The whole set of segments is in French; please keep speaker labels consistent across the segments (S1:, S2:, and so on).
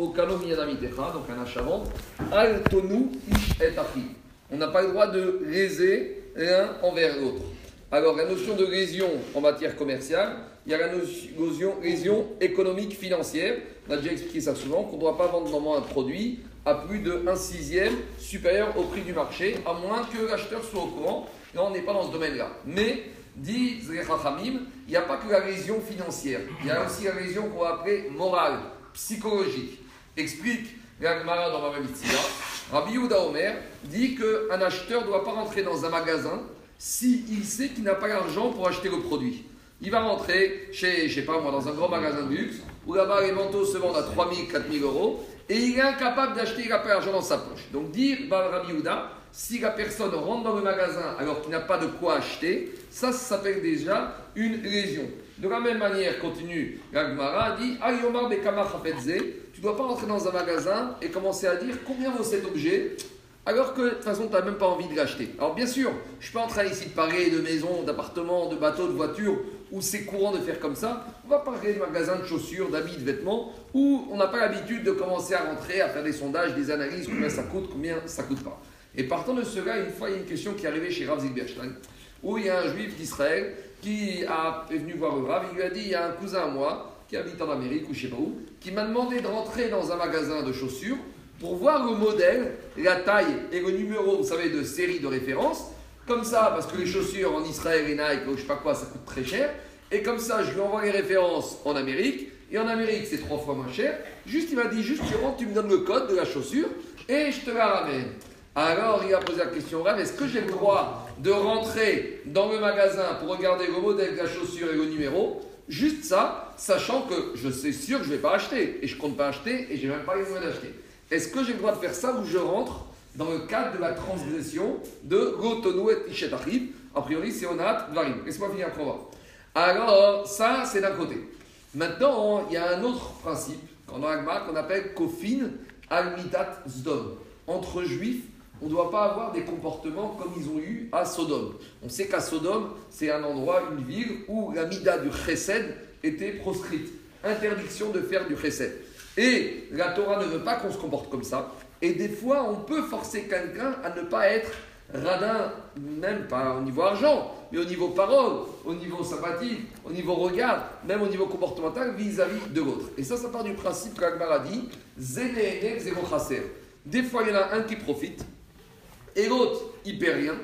S1: donc un achat-vente, al tonu et On n'a pas le droit de léser l'un envers l'autre. Alors, la notion de lésion en matière commerciale, il y a la notion lésion économique financière. On a déjà expliqué ça souvent, qu'on ne doit pas vendre normalement un produit à plus de 1 sixième supérieur au prix du marché, à moins que l'acheteur soit au courant. Là, on n'est pas dans ce domaine-là. Mais, dit Zrechachamim, il n'y a pas que la lésion financière, il y a aussi la lésion qu'on va appeler morale, psychologique. Explique l'Agmara dans ma Rabbi Omer dit qu'un acheteur ne doit pas rentrer dans un magasin s'il sait qu'il n'a pas l'argent pour acheter le produit. Il va rentrer chez, je sais pas moi, dans un grand magasin de luxe, où là-bas les manteaux se vendent à 3 000, 4 000 euros, et il est incapable d'acheter, il n'a pas l'argent dans sa poche. Donc dire, Rabbi Yehuda, si la personne rentre dans le magasin alors qu'il n'a pas de quoi acheter, ça, ça s'appelle déjà une lésion. De la même manière, continue l'Agmara, dit Ayomar Bekama tu ne dois pas rentrer dans un magasin et commencer à dire combien vaut cet objet alors que de toute façon, tu n'as même pas envie de l'acheter. Alors bien sûr, je suis pas en train ici de parler de maisons, d'appartements, de bateaux, de voitures, où c'est courant de faire comme ça. On va parler de magasins de chaussures, d'habits, de vêtements, où on n'a pas l'habitude de commencer à rentrer, à faire des sondages, des analyses, combien ça coûte, combien ça coûte pas. Et partant de cela, une fois, il y a une question qui est arrivée chez Rav Zilberstein, où il y a un juif d'Israël qui est venu voir le Rav, il lui a dit, il y a un cousin à moi, qui habite en Amérique ou je sais pas où, qui m'a demandé de rentrer dans un magasin de chaussures pour voir le modèle, la taille et le numéro, vous savez, de série de référence. Comme ça, parce que les chaussures en Israël et Nike ou je sais pas quoi, ça coûte très cher. Et comme ça, je lui envoie les références en Amérique. Et en Amérique, c'est trois fois moins cher. Juste, il m'a dit, juste, tu rentres, tu me donnes le code de la chaussure et je te la ramène. Alors, il a posé la question est-ce que j'ai le droit de rentrer dans le magasin pour regarder le modèle de la chaussure et le numéro Juste ça, sachant que je sais sûr que je ne vais pas acheter. Et je compte pas acheter et j'ai même pas les moyens d'acheter. Est-ce que j'ai le droit de faire ça ou je rentre dans le cadre de la transgression de Gotonou et Ishetachib A priori, c'est Onat Varim. Laisse-moi finir après voir. Alors, ça, c'est d'un côté. Maintenant, il y a un autre principe qu'on qu'on appelle Kofin al-Mitat Zdom. Entre juifs, on ne doit pas avoir des comportements comme ils ont eu à Sodome. On sait qu'à Sodome, c'est un endroit, une ville où la mida du chesed était proscrite. Interdiction de faire du chesed. Et la Torah ne veut pas qu'on se comporte comme ça. Et des fois, on peut forcer quelqu'un à ne pas être radin, même pas au niveau argent, mais au niveau parole, au niveau sympathie, au niveau regard, même au niveau comportemental vis-à-vis de l'autre. Et ça, ça part du principe qu'Agmar a dit zéro Des fois, il y en a un qui profite et l'autre, il perd rien.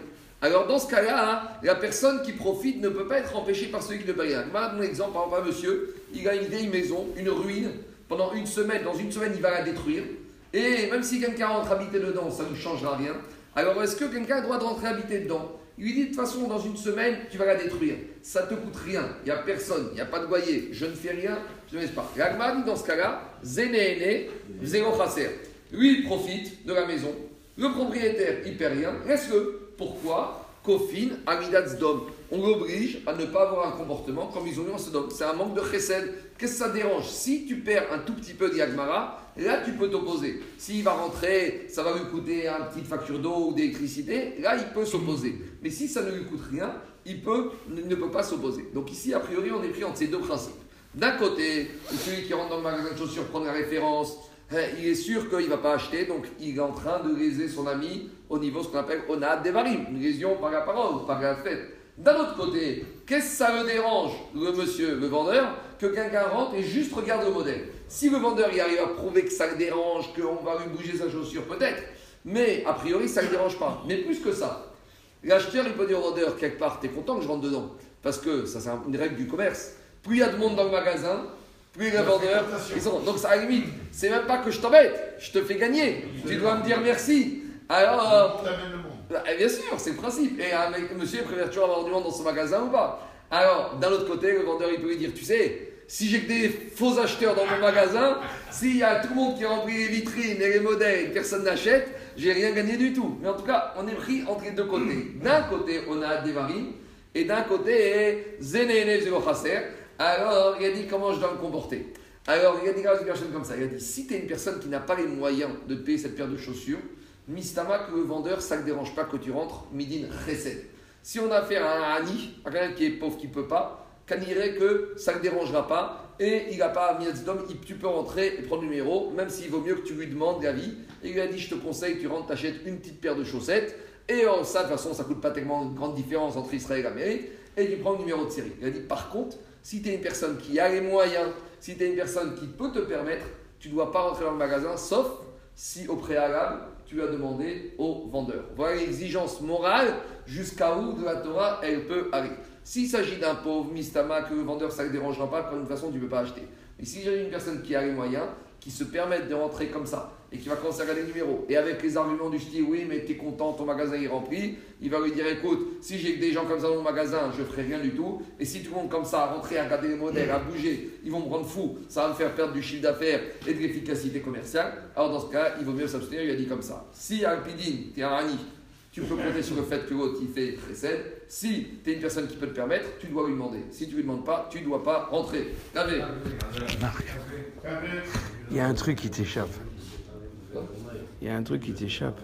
S1: Alors dans ce cas-là, la personne qui profite ne peut pas être empêchée par celui qui ne paie rien. Moi, mon exemple, par exemple, un monsieur, il a une vieille maison, une ruine, pendant une semaine, dans une semaine, il va la détruire. Et même si quelqu'un rentre habiter dedans, ça ne changera rien. Alors, est-ce que quelqu'un a le droit de rentrer habiter dedans? Il lui dit de toute façon, dans une semaine, tu vas la détruire. Ça ne te coûte rien. Il n'y a personne, il n'y a pas de loyer. Je ne fais rien, je ne laisse pas. L'agma dans ce cas-là, Zénéné, zéro. Lui, il profite de la maison. Le propriétaire, il perd rien. Laisse-le. Pourquoi Kofin, Amidat Zdom. On l'oblige à ne pas avoir un comportement comme ils ont eu en Sodome. C'est un manque de chesed. Qu'est-ce que ça dérange? Si tu perds un tout petit peu d'Yagmara, là tu peux t'opposer. S'il va rentrer, ça va lui coûter une petite facture d'eau ou d'électricité, là il peut s'opposer. Mais si ça ne lui coûte rien, il peut, ne peut pas s'opposer. Donc ici, a priori, on est pris entre ces deux principes. D'un côté, celui qui rentre dans le magasin de chaussures prend la référence, il est sûr qu'il ne va pas acheter, donc il est en train de léser son ami au niveau ce qu'on appelle onad devarim, une lésion par la parole, par la fête. D'un autre côté, qu'est-ce que ça le dérange, le monsieur, le vendeur, que quelqu'un rentre et juste regarde le modèle? Si le vendeur y arrive à prouver que ça le dérange, qu'on va lui bouger sa chaussure, peut-être, mais a priori, ça ne le dérange pas. Mais plus que ça, l'acheteur, il peut dire au vendeur, quelque part, tu es content que je rentre dedans, parce que ça, c'est une règle du commerce. Plus il y a de monde dans le magasin, plus le vendeur. Donc, ça, à la limite, c'est même pas que je t'embête, je te fais gagner. Tu dois me dire merci. Alors. Bah, bien sûr, c'est le principe. Et un monsieur préfère toujours avoir du monde dans son magasin ou pas Alors, d'un autre côté, le vendeur, il peut lui dire, tu sais, si j'ai que des faux acheteurs dans mon magasin, s'il y a tout le monde qui remplit les vitrines et les modèles et personne n'achète, j'ai rien gagné du tout. Mais en tout cas, on est pris entre les deux côtés. D'un côté, on a des varines, et d'un côté, Zénéné Chasser. Alors, il a dit comment je dois me comporter? Alors, il a dit une personne comme ça. Il a dit si tu es une personne qui n'a pas les moyens de payer cette paire de chaussures, Mistama, que le vendeur, ça ne dérange pas que tu rentres, Midin Chesed. Si on a affaire à un Ani, à quelqu'un qui est pauvre, qui ne peut pas, dirait que ça ne dérangera pas et il n'a pas mis d'homme, tu peux rentrer et prendre le numéro, même s'il vaut mieux que tu lui demandes l'avis. Et il lui a dit Je te conseille, tu rentres, t'achètes une petite paire de chaussettes. Et oh, ça, de toute façon, ça ne coûte pas tellement de grande différence entre Israël et l'Amérique. Et tu prends le numéro de série. Il a dit Par contre, si tu es une personne qui a les moyens, si tu es une personne qui peut te permettre, tu ne dois pas rentrer dans le magasin, sauf si au préalable, tu as demandé au vendeur. Voilà l'exigence morale jusqu'à où de la Torah elle peut aller. S'il s'agit d'un pauvre mistama que le vendeur ça ne dérangera pas, de toute façon tu ne peux pas acheter. Mais s'il s'agit d'une personne qui a les moyens, qui se permet de rentrer comme ça, et qui va commencer à regarder les numéros, et avec les arguments du style oui, mais tu es content, ton magasin est rempli, il va lui dire écoute, si j'ai des gens comme ça dans mon magasin, je ne ferai rien du tout, et si tout le monde comme ça à rentrer, à regarder les modèles, à bouger, ils vont me rendre fou, ça va me faire perdre du chiffre d'affaires et de l'efficacité commerciale, alors dans ce cas, il vaut mieux s'abstenir, il a dit comme ça. Si Alpidine, tu es un rani, tu peux compter sur le fait que l'autre il fait précède. Si tu es une personne qui peut te permettre, tu dois lui demander. Si tu ne lui demandes pas, tu ne dois pas rentrer.
S2: Il y a un truc qui t'échappe. Il y a un truc qui t'échappe.